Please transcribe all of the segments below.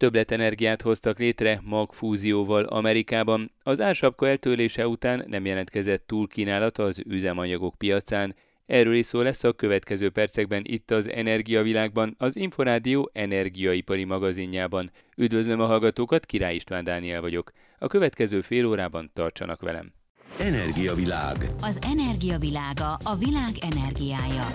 Többletenergiát hoztak létre magfúzióval Amerikában. Az ársapka eltörlése után nem jelentkezett túl kínálat az üzemanyagok piacán, Erről is szó lesz a következő percekben itt az Energiavilágban, az Inforádió energiaipari magazinjában. Üdvözlöm a hallgatókat, Király István Dániel vagyok. A következő fél órában tartsanak velem. Energiavilág. Az energiavilága a világ energiája.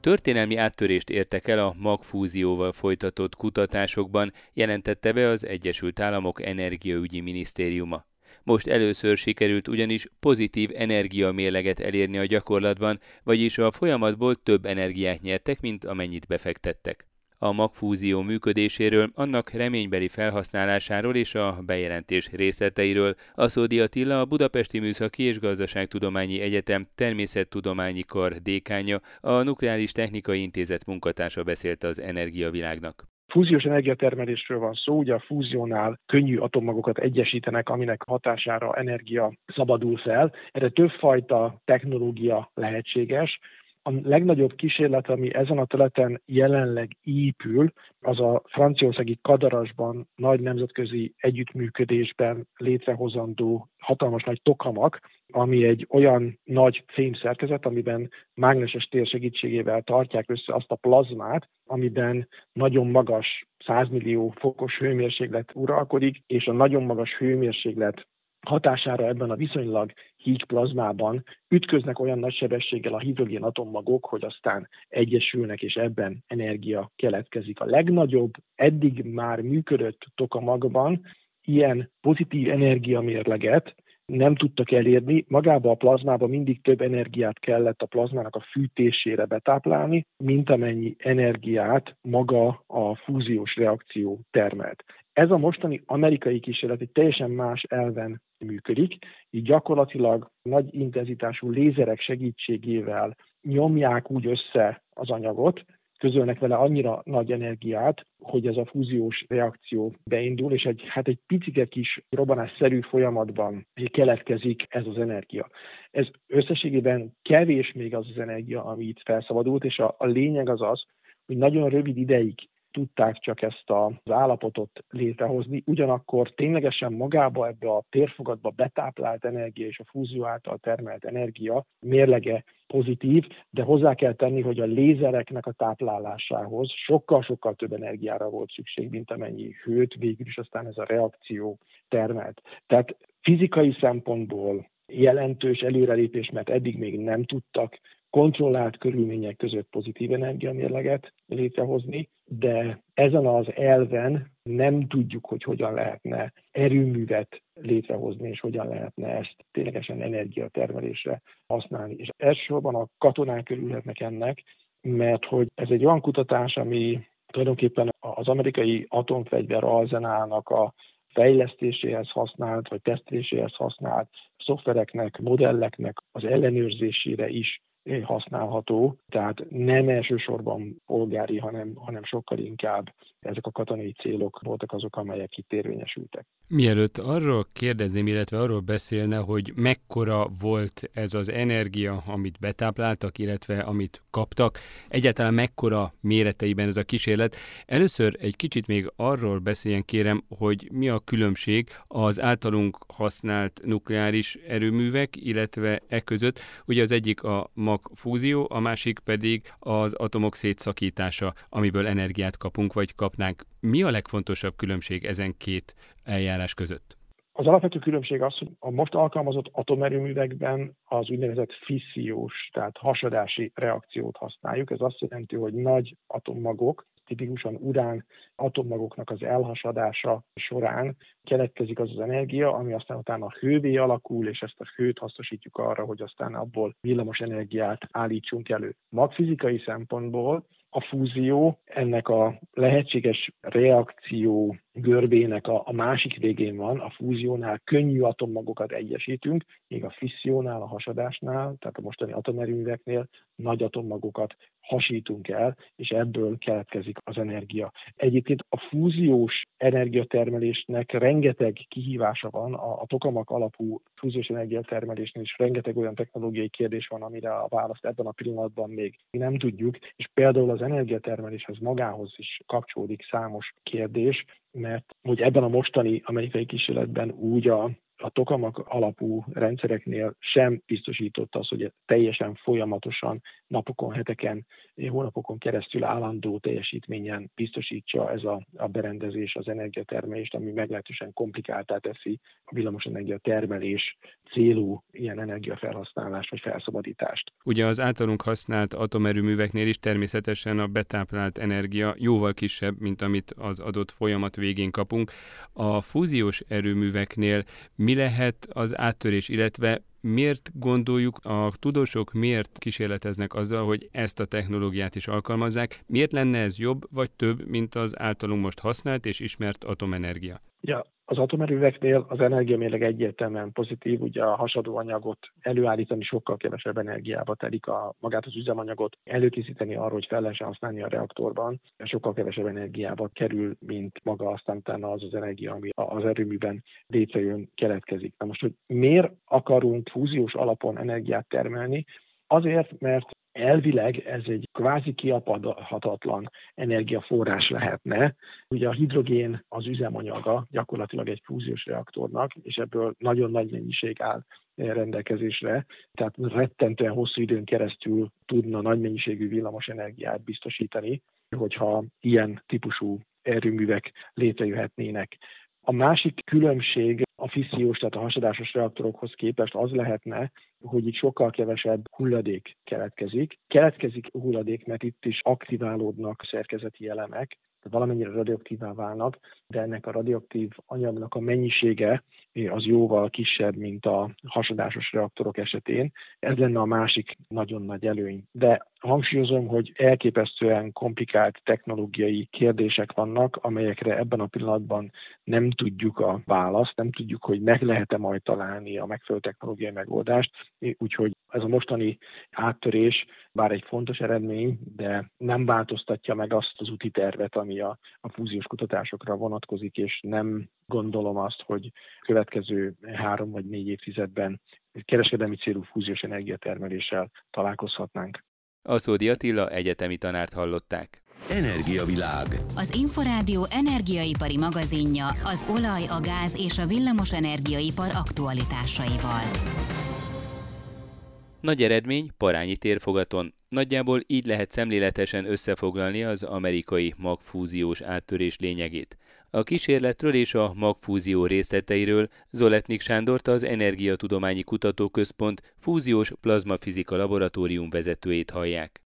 Történelmi áttörést értek el a magfúzióval folytatott kutatásokban, jelentette be az Egyesült Államok Energiaügyi Minisztériuma. Most először sikerült ugyanis pozitív energiamérleget elérni a gyakorlatban, vagyis a folyamatból több energiát nyertek, mint amennyit befektettek. A magfúzió működéséről, annak reménybeli felhasználásáról és a bejelentés részleteiről Aszódi Attila, a Budapesti Műszaki és Gazdaságtudományi Egyetem Természettudományi Kar dékánya, a Nukleáris Technikai Intézet munkatársa beszélt az Energiavilágnak. Fúziós energiatermelésről van szó, ugye a fúziónál könnyű atommagokat egyesítenek, aminek hatására energia szabadul fel. Erre többfajta technológia lehetséges. A legnagyobb kísérlet, ami ezen a területen jelenleg épül, az a franciaországi Kadarasban nagy nemzetközi együttműködésben létrehozandó hatalmas nagy tokamak, ami egy olyan nagy fémszerkezet, amiben mágneses tér segítségével tartják össze azt a plazmát, amiben nagyon magas 100 millió fokos hőmérséklet uralkodik, és a nagyon magas hőmérséklet hatására ebben a viszonylag híg plazmában ütköznek olyan nagy sebességgel a hidrogén atommagok, hogy aztán egyesülnek, és ebben energia keletkezik. A legnagyobb eddig már működött tokamagban ilyen pozitív energiamérleget nem tudtak elérni. Magába a plazmába mindig több energiát kellett a plazmának a fűtésére betáplálni, mint amennyi energiát maga a fúziós reakció termelt. Ez a mostani amerikai kísérlet egy teljesen más elven működik, így gyakorlatilag nagy intenzitású lézerek segítségével nyomják úgy össze az anyagot, közölnek vele annyira nagy energiát, hogy ez a fúziós reakció beindul, és egy, hát egy picike kis robbanásszerű folyamatban keletkezik ez az energia. Ez összességében kevés még az az energia, ami itt felszabadult, és a, a lényeg az az, hogy nagyon rövid ideig tudták csak ezt az állapotot létrehozni, ugyanakkor ténylegesen magába ebbe a térfogatba betáplált energia és a fúzió által termelt energia mérlege pozitív, de hozzá kell tenni, hogy a lézereknek a táplálásához sokkal-sokkal több energiára volt szükség, mint amennyi hőt végül is aztán ez a reakció termelt. Tehát fizikai szempontból jelentős előrelépés, mert eddig még nem tudtak kontrollált körülmények között pozitív energiamérleget létrehozni, de ezen az elven nem tudjuk, hogy hogyan lehetne erőművet létrehozni, és hogyan lehetne ezt ténylegesen energiatermelésre használni. És elsősorban a katonák körülhetnek ennek, mert hogy ez egy olyan kutatás, ami tulajdonképpen az amerikai atomfegyver arzenálnak a fejlesztéséhez használt, vagy teszteléséhez használt szoftvereknek, modelleknek az ellenőrzésére is használható, tehát nem elsősorban polgári, hanem, hanem sokkal inkább ezek a katonai célok voltak azok, amelyek itt érvényesültek. Mielőtt arról kérdezném, illetve arról beszélne, hogy mekkora volt ez az energia, amit betápláltak, illetve amit kaptak, egyáltalán mekkora méreteiben ez a kísérlet. Először egy kicsit még arról beszéljen kérem, hogy mi a különbség az általunk használt nukleáris erőművek, illetve e között. Ugye az egyik a magfúzió, a másik pedig az atomok szétszakítása, amiből energiát kapunk, vagy kapnánk. Mi a legfontosabb különbség ezen két eljárás között? Az alapvető különbség az, hogy a most alkalmazott atomerőművekben az úgynevezett fissziós, tehát hasadási reakciót használjuk. Ez azt jelenti, hogy nagy atommagok, tipikusan urán atommagoknak az elhasadása során keletkezik az az energia, ami aztán utána hővé alakul, és ezt a hőt hasznosítjuk arra, hogy aztán abból villamos energiát állítsunk elő. Magfizikai szempontból a fúzió ennek a lehetséges reakció görbének a, a másik végén van, a fúziónál könnyű atommagokat egyesítünk, míg a fissziónál, a hasadásnál, tehát a mostani atomerőműveknél nagy atommagokat hasítunk el, és ebből keletkezik az energia. Egyébként a fúziós energiatermelésnek rengeteg kihívása van, a, tokamak alapú fúziós energiatermelésnél is rengeteg olyan technológiai kérdés van, amire a választ ebben a pillanatban még nem tudjuk, és például az energiatermeléshez magához is kapcsolódik számos kérdés, mert hogy ebben a mostani amerikai kísérletben úgy a a tokamak alapú rendszereknél sem biztosította az, hogy teljesen folyamatosan napokon, heteken, hónapokon keresztül állandó teljesítményen biztosítsa ez a, a berendezés az energiatermelést, ami meglehetősen komplikáltá teszi a villamosenergia termelés célú ilyen energiafelhasználást vagy felszabadítást. Ugye az általunk használt atomerőműveknél is természetesen a betáplált energia jóval kisebb, mint amit az adott folyamat végén kapunk. A fúziós erőműveknél mi lehet az áttörés, illetve miért gondoljuk, a tudósok miért kísérleteznek azzal, hogy ezt a technológiát is alkalmazzák, miért lenne ez jobb vagy több, mint az általunk most használt és ismert atomenergia? Ja, az atomerőveknél az energiamérleg egyértelműen pozitív, ugye a hasadó anyagot előállítani sokkal kevesebb energiába telik a, magát az üzemanyagot, előkészíteni arra, hogy fel lehessen használni a reaktorban, sokkal kevesebb energiába kerül, mint maga aztán utána az az energia, ami az erőműben létrejön, keletkezik. Na most, hogy miért akarunk fúziós alapon energiát termelni? Azért, mert elvileg ez egy kvázi kiapadhatatlan energiaforrás lehetne. Ugye a hidrogén az üzemanyaga gyakorlatilag egy fúziós reaktornak, és ebből nagyon nagy mennyiség áll rendelkezésre, tehát rettentően hosszú időn keresztül tudna nagy mennyiségű villamos energiát biztosítani, hogyha ilyen típusú erőművek létrejöhetnének. A másik különbség a fissziós, tehát a hasadásos reaktorokhoz képest az lehetne, hogy itt sokkal kevesebb hulladék keletkezik. Keletkezik hulladék, mert itt is aktiválódnak szerkezeti elemek, valamennyire radioaktívá válnak, de ennek a radioaktív anyagnak a mennyisége az jóval kisebb, mint a hasadásos reaktorok esetén. Ez lenne a másik nagyon nagy előny. De hangsúlyozom, hogy elképesztően komplikált technológiai kérdések vannak, amelyekre ebben a pillanatban nem tudjuk a választ, nem tudjuk, hogy meg lehet-e majd találni a megfelelő technológiai megoldást, úgyhogy ez a mostani áttörés bár egy fontos eredmény, de nem változtatja meg azt az úti tervet, ami a, a fúziós kutatásokra vonatkozik, és nem gondolom azt, hogy következő három vagy négy évtizedben kereskedelmi célú fúziós energiatermeléssel találkozhatnánk. Aszódi Attila egyetemi tanárt hallották. Energiavilág. Az Inforádió energiaipari magazinja az olaj, a gáz és a villamos energiaipar aktualitásaival. Nagy eredmény Parányi térfogaton. Nagyjából így lehet szemléletesen összefoglalni az amerikai magfúziós áttörés lényegét. A kísérletről és a magfúzió részleteiről Zoletnik Sándort az Energiatudományi Kutatóközpont fúziós plazmafizika laboratórium vezetőjét hallják.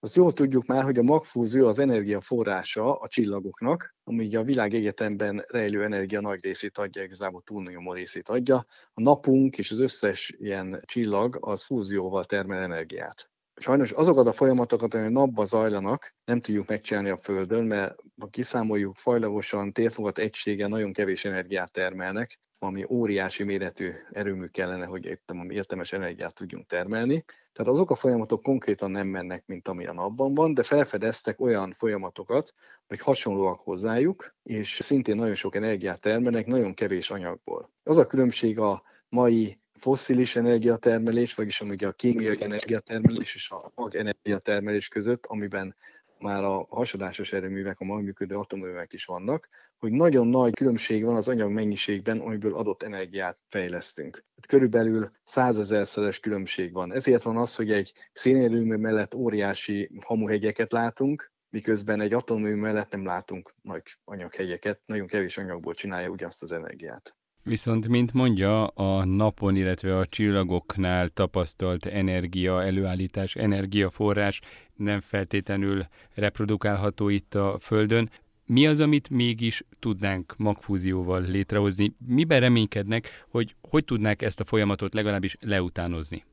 Azt jól tudjuk már, hogy a magfúzió az energia forrása a csillagoknak, ami ugye a világegyetemben rejlő energia nagy részét adja, igazából túlnyomó részét adja. A napunk és az összes ilyen csillag az fúzióval termel energiát. Sajnos azokat a folyamatokat, amelyek napban zajlanak, nem tudjuk megcsinálni a Földön, mert ha kiszámoljuk fajlagosan, térfogat egysége nagyon kevés energiát termelnek, valami óriási méretű erőmű kellene, hogy értem, értelmes energiát tudjunk termelni. Tehát azok a folyamatok konkrétan nem mennek, mint ami a napban van, de felfedeztek olyan folyamatokat, hogy hasonlóak hozzájuk, és szintén nagyon sok energiát termelnek, nagyon kevés anyagból. Az a különbség a mai fosszilis energiatermelés, vagyis amíg a kémiai energiatermelés és a mag energiatermelés között, amiben már a hasadásos erőművek, a ma működő atomerőművek is vannak, hogy nagyon nagy különbség van az anyag mennyiségben, amiből adott energiát fejlesztünk. Körülbelül százezerszeres különbség van. Ezért van az, hogy egy szénerőmű mellett óriási hamuhegyeket látunk, miközben egy atomerőmű mellett nem látunk nagy anyaghegyeket, nagyon kevés anyagból csinálja ugyanazt az energiát. Viszont, mint mondja, a napon, illetve a csillagoknál tapasztalt energia, előállítás, energiaforrás nem feltétlenül reprodukálható itt a Földön. Mi az, amit mégis tudnánk magfúzióval létrehozni? Miben reménykednek, hogy hogy tudnák ezt a folyamatot legalábbis leutánozni?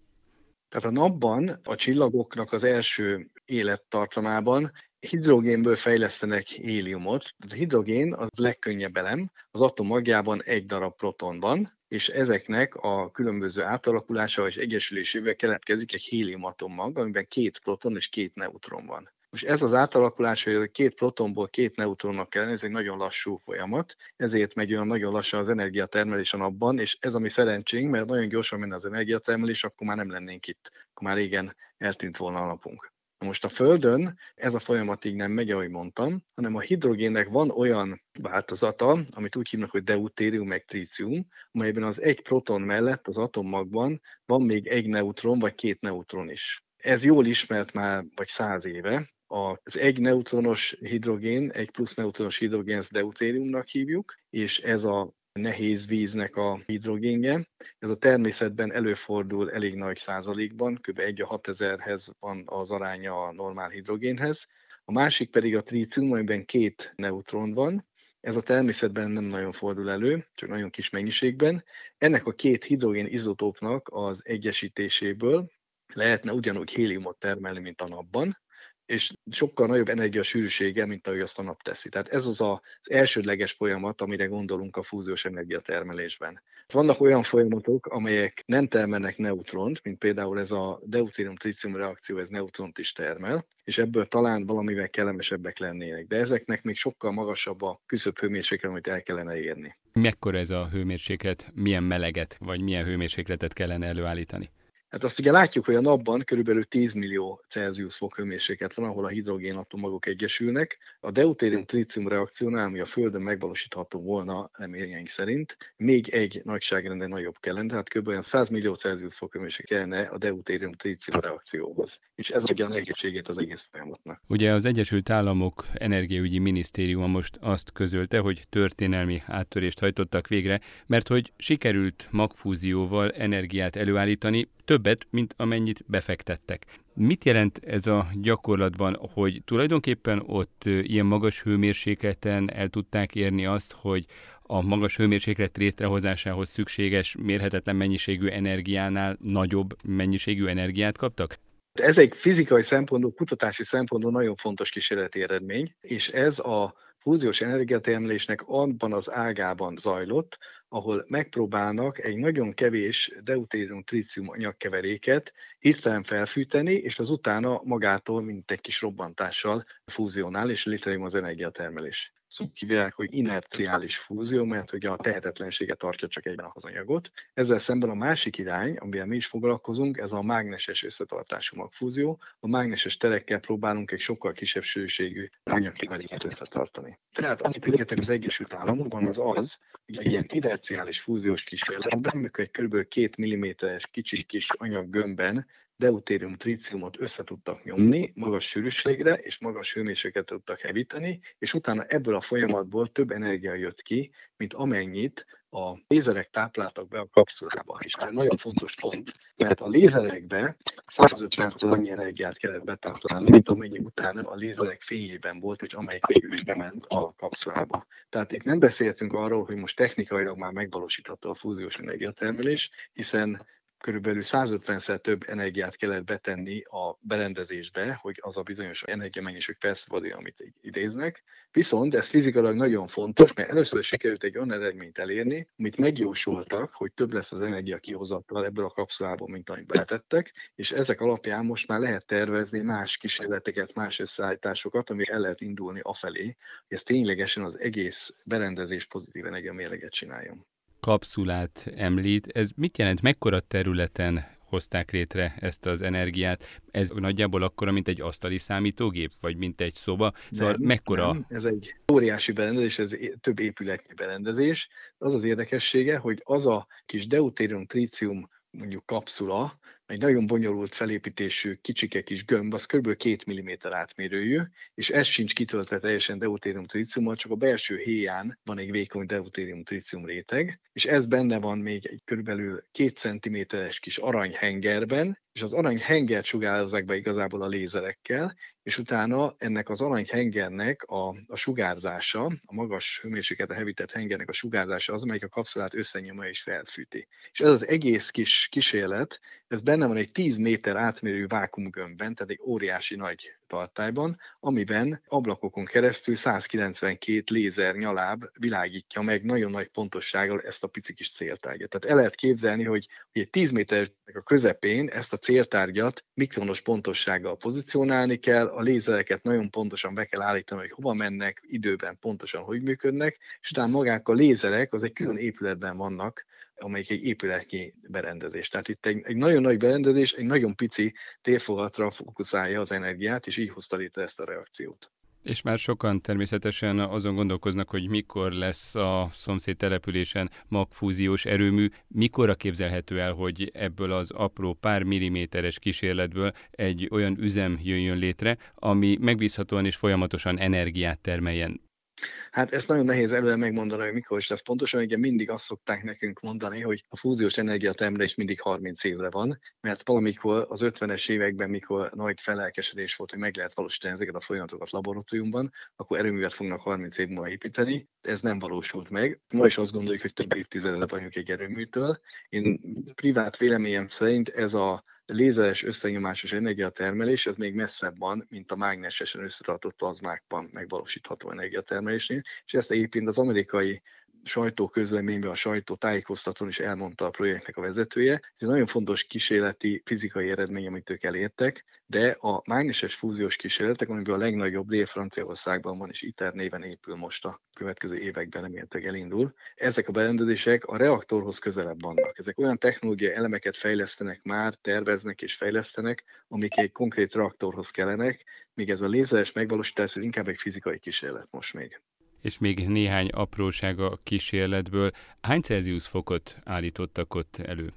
Tehát a napban a csillagoknak az első élettartamában hidrogénből fejlesztenek héliumot. A hidrogén az legkönnyebb elem, az atom magjában egy darab proton van, és ezeknek a különböző átalakulása és egyesülésével keletkezik egy héliumatommag, amiben két proton és két neutron van. Most ez az átalakulás, hogy két protonból két neutronnak kell, ez egy nagyon lassú folyamat, ezért megy olyan nagyon lassan az energiatermelés a napban, és ez a mi szerencsénk, mert nagyon gyorsan menne az energiatermelés, akkor már nem lennénk itt, akkor már régen eltűnt volna a napunk. Most a Földön ez a folyamat így nem megy, ahogy mondtam, hanem a hidrogénnek van olyan változata, amit úgy hívnak, hogy deutérium meg trícium, amelyben az egy proton mellett az atommagban van még egy neutron vagy két neutron is. Ez jól ismert már vagy száz éve, az egy neutronos hidrogén, egy plusz neutronos hidrogén, ezt deutériumnak hívjuk, és ez a nehéz víznek a hidrogénje. Ez a természetben előfordul elég nagy százalékban, kb. 1 a 6000-hez van az aránya a normál hidrogénhez. A másik pedig a trícium, amiben két neutron van, ez a természetben nem nagyon fordul elő, csak nagyon kis mennyiségben. Ennek a két hidrogén izotópnak az egyesítéséből lehetne ugyanúgy héliumot termelni, mint a napban, és sokkal nagyobb energia sűrűsége, mint ahogy azt a nap teszi. Tehát ez az az elsődleges folyamat, amire gondolunk a fúziós energiatermelésben. Vannak olyan folyamatok, amelyek nem termelnek neutront, mint például ez a deutérium-tritium reakció, ez neutront is termel, és ebből talán valamivel kellemesebbek lennének. De ezeknek még sokkal magasabb a küszöbb hőmérséklet, amit el kellene érni. Mekkora ez a hőmérséklet, milyen meleget, vagy milyen hőmérsékletet kellene előállítani? Hát azt ugye látjuk, hogy a napban körülbelül 10 millió Celsius fok hőmérséklet van, ahol a hidrogénatomagok egyesülnek. A deutérium-tritium reakciónál, ami a Földön megvalósítható volna reményeink szerint, még egy nagyságrenden nagyobb kellene, tehát kb. 100 millió Celsius fok hőmérséklet kellene a deutérium-tritium reakcióhoz. És ez adja a nehézségét az egész folyamatnak. Ugye az Egyesült Államok Energiaügyi Minisztériuma most azt közölte, hogy történelmi áttörést hajtottak végre, mert hogy sikerült magfúzióval energiát előállítani, többet, mint amennyit befektettek. Mit jelent ez a gyakorlatban, hogy tulajdonképpen ott ilyen magas hőmérsékleten el tudták érni azt, hogy a magas hőmérséklet létrehozásához szükséges mérhetetlen mennyiségű energiánál nagyobb mennyiségű energiát kaptak? Ez egy fizikai szempontból, kutatási szempontból nagyon fontos kísérleti eredmény, és ez a fúziós energiatermelésnek abban az ágában zajlott, ahol megpróbálnak egy nagyon kevés deutérium-tritium anyagkeveréket hirtelen felfűteni, és az utána magától, mint egy kis robbantással fúzionál, és létrejön az energiatermelés szó hívják, hogy inerciális fúzió, mert hogy a tehetetlenséget tartja csak egyben az anyagot. Ezzel szemben a másik irány, amivel mi is foglalkozunk, ez a mágneses összetartású magfúzió. A mágneses terekkel próbálunk egy sokkal kisebb sűrűségű anyagkimeréket összetartani. Tehát amit értek az Egyesült Államokban, az az, hogy egy ilyen inerciális fúziós kísérletben, amikor egy kb. 2 mm-es kicsi kis anyaggömbben deutérium tríciumot össze tudtak nyomni magas sűrűségre, és magas hőmérsékletet tudtak hevíteni, és utána ebből a folyamatból több energia jött ki, mint amennyit a lézerek tápláltak be a kapszulába. És ez nagyon fontos pont, mert a lézerekbe 150 annyi energiát kellett betáplálni, mint amennyi utána a lézerek fényében volt, és amelyik végül is bement a kapszulába. Tehát itt nem beszéltünk arról, hogy most technikailag már megvalósítható a fúziós energiatermelés, hiszen körülbelül 150-szer több energiát kellett betenni a berendezésbe, hogy az a bizonyos energiamennyiség felszabaduljon, amit idéznek. Viszont ez fizikailag nagyon fontos, mert először sikerült egy olyan eredményt elérni, amit megjósoltak, hogy több lesz az energia kihozatal ebből a kapszulából, mint amit betettek, és ezek alapján most már lehet tervezni más kísérleteket, más összeállításokat, amik el lehet indulni afelé, hogy ez ténylegesen az egész berendezés pozitív energiamérleget csináljon kapszulát említ. Ez mit jelent, mekkora területen hozták létre ezt az energiát? Ez nagyjából akkora, mint egy asztali számítógép, vagy mint egy szoba? Szóval nem, mekkora? Nem. Ez egy óriási berendezés, ez több épületnyi berendezés. Az az érdekessége, hogy az a kis deutérium-trícium mondjuk kapszula, egy nagyon bonyolult felépítésű kicsike kis gömb, az kb. 2 mm átmérőjű, és ez sincs kitöltve teljesen deutérium tritiummal, csak a belső héján van egy vékony deutérium tritium réteg, és ez benne van még egy kb. 2 cm-es kis aranyhengerben, és az aranyhengert sugározzák be igazából a lézerekkel, és utána ennek az aranyhengernek a, a sugárzása, a magas hőmérsékletre hevített hengernek a sugárzása az, amelyik a kapszulát összenyomja és felfűti. És ez az egész kis kísérlet, ez benne van egy 10 méter átmérő vákumgömbben, tehát egy óriási nagy tartályban, amiben ablakokon keresztül 192 lézer nyaláb világítja meg nagyon nagy pontossággal ezt a pici kis céltárgyat. Tehát el lehet képzelni, hogy, hogy egy 10 méternek a közepén ezt a céltárgyat mikronos pontossággal pozícionálni kell, a lézereket nagyon pontosan be kell állítani, hogy hova mennek, időben pontosan hogy működnek, és utána magák a lézerek, az egy külön épületben vannak, amelyik egy épületnyi berendezés. Tehát itt egy, egy nagyon nagy berendezés, egy nagyon pici térfogatra fókuszálja az energiát, és így hozta létre ezt a reakciót. És már sokan természetesen azon gondolkoznak, hogy mikor lesz a szomszéd településen magfúziós erőmű, mikor képzelhető el, hogy ebből az apró pár milliméteres kísérletből egy olyan üzem jöjjön létre, ami megbízhatóan és folyamatosan energiát termeljen. Hát ezt nagyon nehéz előre megmondani, hogy mikor is lesz pontosan. Ugye mindig azt szokták nekünk mondani, hogy a fúziós energiatermelés mindig 30 évre van, mert valamikor az 50-es években, mikor nagy felelkesedés volt, hogy meg lehet valósítani ezeket a folyamatokat laboratóriumban, akkor erőművet fognak 30 év múlva építeni. Ez nem valósult meg. Ma is azt gondoljuk, hogy több évtizedre vagyunk egy erőműtől. Én privát véleményem szerint ez a lézeres összenyomásos energiatermelés, ez még messzebb van, mint a mágnesesen összetartott plazmákban megvalósítható energiatermelésnél, és ezt egyébként az amerikai sajtóközleményben, a sajtó tájékoztatón is elmondta a projektnek a vezetője. Ez egy nagyon fontos kísérleti fizikai eredmény, amit ők elértek, de a mágneses fúziós kísérletek, amiből a legnagyobb Dél-Franciaországban van, és ITER néven épül most a következő években remélhetőleg elindul. Ezek a berendezések a reaktorhoz közelebb vannak. Ezek olyan technológiai elemeket fejlesztenek már, terveznek és fejlesztenek, amik egy konkrét reaktorhoz kellenek, míg ez a lézeres megvalósítás ez inkább egy fizikai kísérlet most még és még néhány apróság a kísérletből. Hány Celsius fokot állítottak ott elő?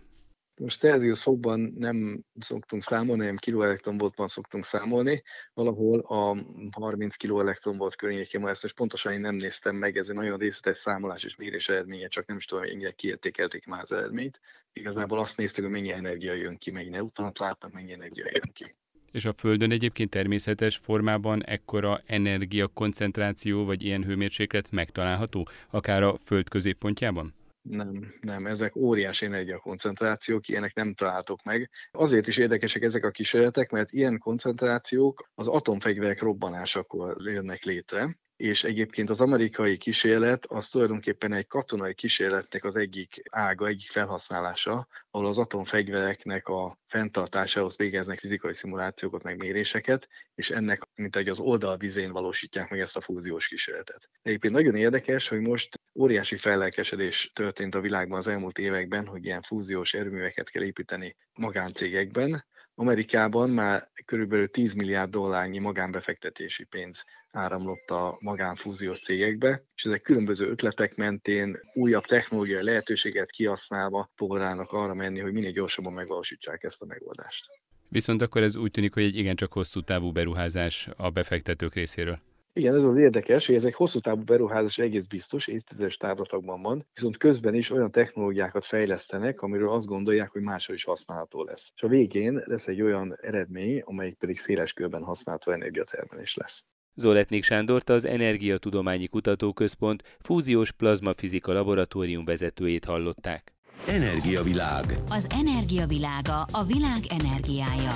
Most Celsius fokban nem szoktunk számolni, hanem kiloelektronvoltban szoktunk számolni. Valahol a 30 kiloelektronvolt környékén ezt most pontosan én nem néztem meg, ez egy nagyon részletes számolás és mérés eredménye, csak nem is tudom, hogy kiértékelték már az eredményt. Igazából azt néztük, hogy mennyi energia jön ki, mennyi neutronat látnak, mennyi energia jön ki. És a Földön egyébként természetes formában ekkora energiakoncentráció vagy ilyen hőmérséklet megtalálható, akár a Föld középpontjában? Nem, nem, ezek óriási energiakoncentrációk, ilyenek nem találtok meg. Azért is érdekesek ezek a kísérletek, mert ilyen koncentrációk az atomfegyverek robbanásakor jönnek létre, és egyébként az amerikai kísérlet az tulajdonképpen egy katonai kísérletnek az egyik ága, egyik felhasználása, ahol az atomfegyvereknek a fenntartásához végeznek fizikai szimulációkat, meg méréseket, és ennek, mint egy az oldalvizén valósítják meg ezt a fúziós kísérletet. Egyébként nagyon érdekes, hogy most óriási felelkesedés történt a világban az elmúlt években, hogy ilyen fúziós erőműveket kell építeni magáncégekben, Amerikában már körülbelül 10 milliárd dollárnyi magánbefektetési pénz áramlott a magánfúziós cégekbe, és ezek különböző ötletek mentén újabb technológiai lehetőséget kihasználva próbálnak arra menni, hogy minél gyorsabban megvalósítsák ezt a megoldást. Viszont akkor ez úgy tűnik, hogy egy igencsak hosszú távú beruházás a befektetők részéről. Igen, ez az érdekes, hogy ez egy hosszú távú beruházás egész biztos, évtizedes távlatagban van, viszont közben is olyan technológiákat fejlesztenek, amiről azt gondolják, hogy máshol is használható lesz. És a végén lesz egy olyan eredmény, amelyik pedig széles körben használható energiatermelés lesz. Zoletnik Sándort az Energiatudományi Kutatóközpont fúziós plazmafizika laboratórium vezetőjét hallották. Energiavilág. Az energiavilága a világ energiája.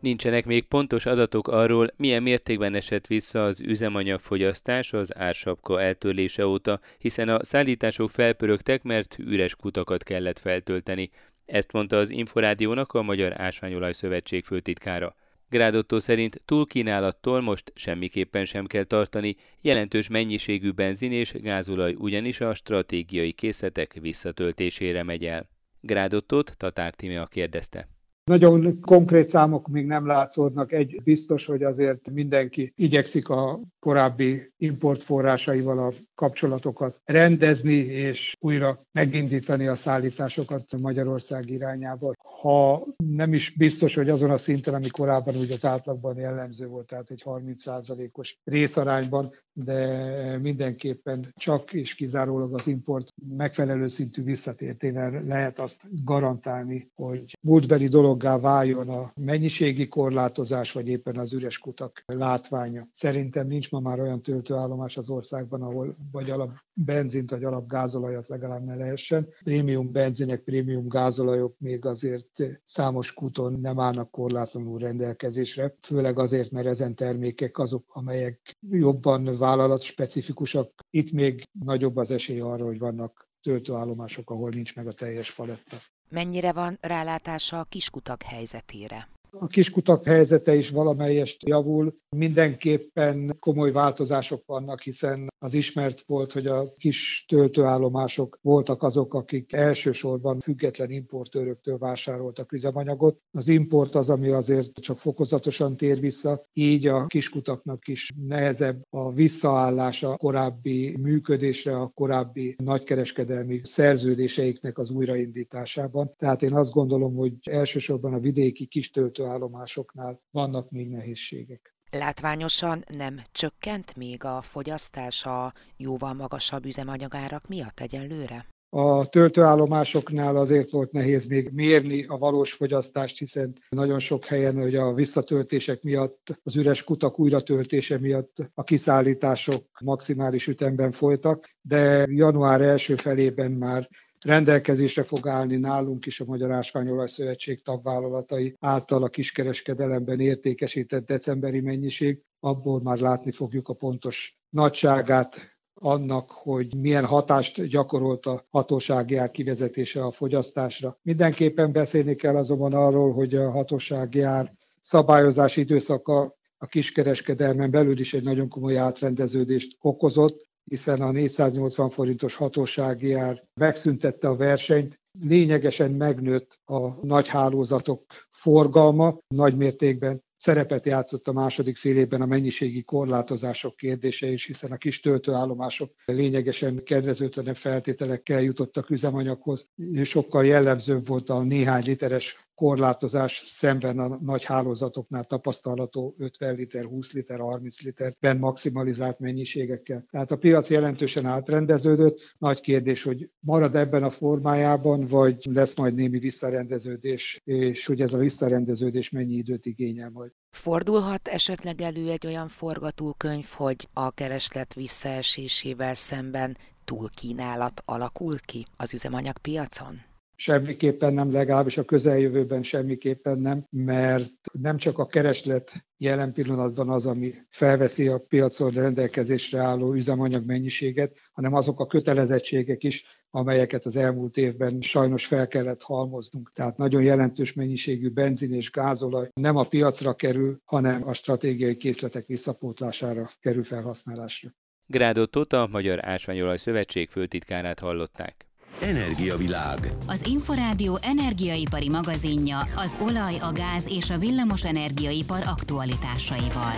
Nincsenek még pontos adatok arról, milyen mértékben esett vissza az üzemanyagfogyasztás az ársapka eltörlése óta, hiszen a szállítások felpörögtek, mert üres kutakat kellett feltölteni. Ezt mondta az Inforádiónak a Magyar Ásványolaj Szövetség főtitkára. Grádotto szerint túlkínálattól most semmiképpen sem kell tartani, jelentős mennyiségű benzin és gázolaj ugyanis a stratégiai készletek visszatöltésére megy el. Grádottót Tatár Timea kérdezte. Nagyon konkrét számok még nem látszódnak. Egy biztos, hogy azért mindenki igyekszik a korábbi importforrásaival a kapcsolatokat rendezni, és újra megindítani a szállításokat Magyarország irányába. Ha nem is biztos, hogy azon a szinten, ami korábban úgy az átlagban jellemző volt, tehát egy 30%-os részarányban, de mindenképpen csak és kizárólag az import megfelelő szintű visszatértével lehet azt garantálni, hogy múltbeli dologgá váljon a mennyiségi korlátozás, vagy éppen az üres kutak látványa. Szerintem nincs ma már olyan töltőállomás az országban, ahol vagy alap benzint vagy alap gázolajat legalább ne lehessen. Prémium benzinek, prémium gázolajok még azért számos kuton nem állnak korlátlanul rendelkezésre, főleg azért, mert ezen termékek azok, amelyek jobban vállalat specifikusak. Itt még nagyobb az esély arra, hogy vannak töltőállomások, ahol nincs meg a teljes paletta. Mennyire van rálátása a kiskutak helyzetére? A kiskutak helyzete is valamelyest javul. Mindenképpen komoly változások vannak, hiszen az ismert volt, hogy a kis töltőállomások voltak azok, akik elsősorban független importőröktől vásároltak üzemanyagot. Az import az, ami azért csak fokozatosan tér vissza, így a kiskutaknak is nehezebb a visszaállása a korábbi működésre, a korábbi nagykereskedelmi szerződéseiknek az újraindításában. Tehát én azt gondolom, hogy elsősorban a vidéki kis töltőállomásoknál vannak még nehézségek. Látványosan nem csökkent még a fogyasztás a jóval magasabb üzemanyagárak miatt egyelőre? A töltőállomásoknál azért volt nehéz még mérni a valós fogyasztást, hiszen nagyon sok helyen hogy a visszatöltések miatt, az üres kutak újratöltése miatt a kiszállítások maximális ütemben folytak, de január első felében már rendelkezésre fog állni nálunk is a Magyar Ásványolaj Szövetség tagvállalatai által a kiskereskedelemben értékesített decemberi mennyiség, abból már látni fogjuk a pontos nagyságát annak, hogy milyen hatást gyakorolt a hatósági ár kivezetése a fogyasztásra. Mindenképpen beszélni kell azonban arról, hogy a hatósági ár szabályozási időszaka a kiskereskedelmen belül is egy nagyon komoly átrendeződést okozott, hiszen a 480 forintos hatósági ár megszüntette a versenyt, lényegesen megnőtt a nagy hálózatok forgalma, nagy mértékben szerepet játszott a második fél évben a mennyiségi korlátozások kérdése is, hiszen a kis töltőállomások lényegesen kedvezőtlenebb feltételekkel jutottak üzemanyaghoz. Sokkal jellemzőbb volt a néhány literes korlátozás szemben a nagy hálózatoknál tapasztalható 50 liter, 20 liter, 30 literben maximalizált mennyiségekkel. Tehát a piac jelentősen átrendeződött. Nagy kérdés, hogy marad ebben a formájában, vagy lesz majd némi visszarendeződés, és hogy ez a visszarendeződés mennyi időt igényel majd. Fordulhat esetleg elő egy olyan forgatókönyv, hogy a kereslet visszaesésével szemben túlkínálat alakul ki az üzemanyagpiacon? Semmiképpen nem, legalábbis a közeljövőben semmiképpen nem, mert nem csak a kereslet jelen pillanatban az, ami felveszi a piacon rendelkezésre álló üzemanyag mennyiséget, hanem azok a kötelezettségek is, amelyeket az elmúlt évben sajnos fel kellett halmoznunk. Tehát nagyon jelentős mennyiségű benzin és gázolaj nem a piacra kerül, hanem a stratégiai készletek visszapótlására kerül felhasználásra. Grádot a Magyar Ásványolaj Szövetség főtitkárát hallották. Energiavilág. Az Inforádió energiaipari magazinja az olaj, a gáz és a villamos energiaipar aktualitásaival.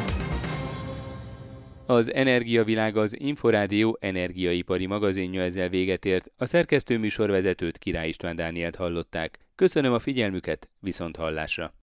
Az Energiavilág az Inforádió energiaipari magazinja ezzel véget ért. A szerkesztő műsorvezetőt Király István Dánielt hallották. Köszönöm a figyelmüket, viszont hallásra!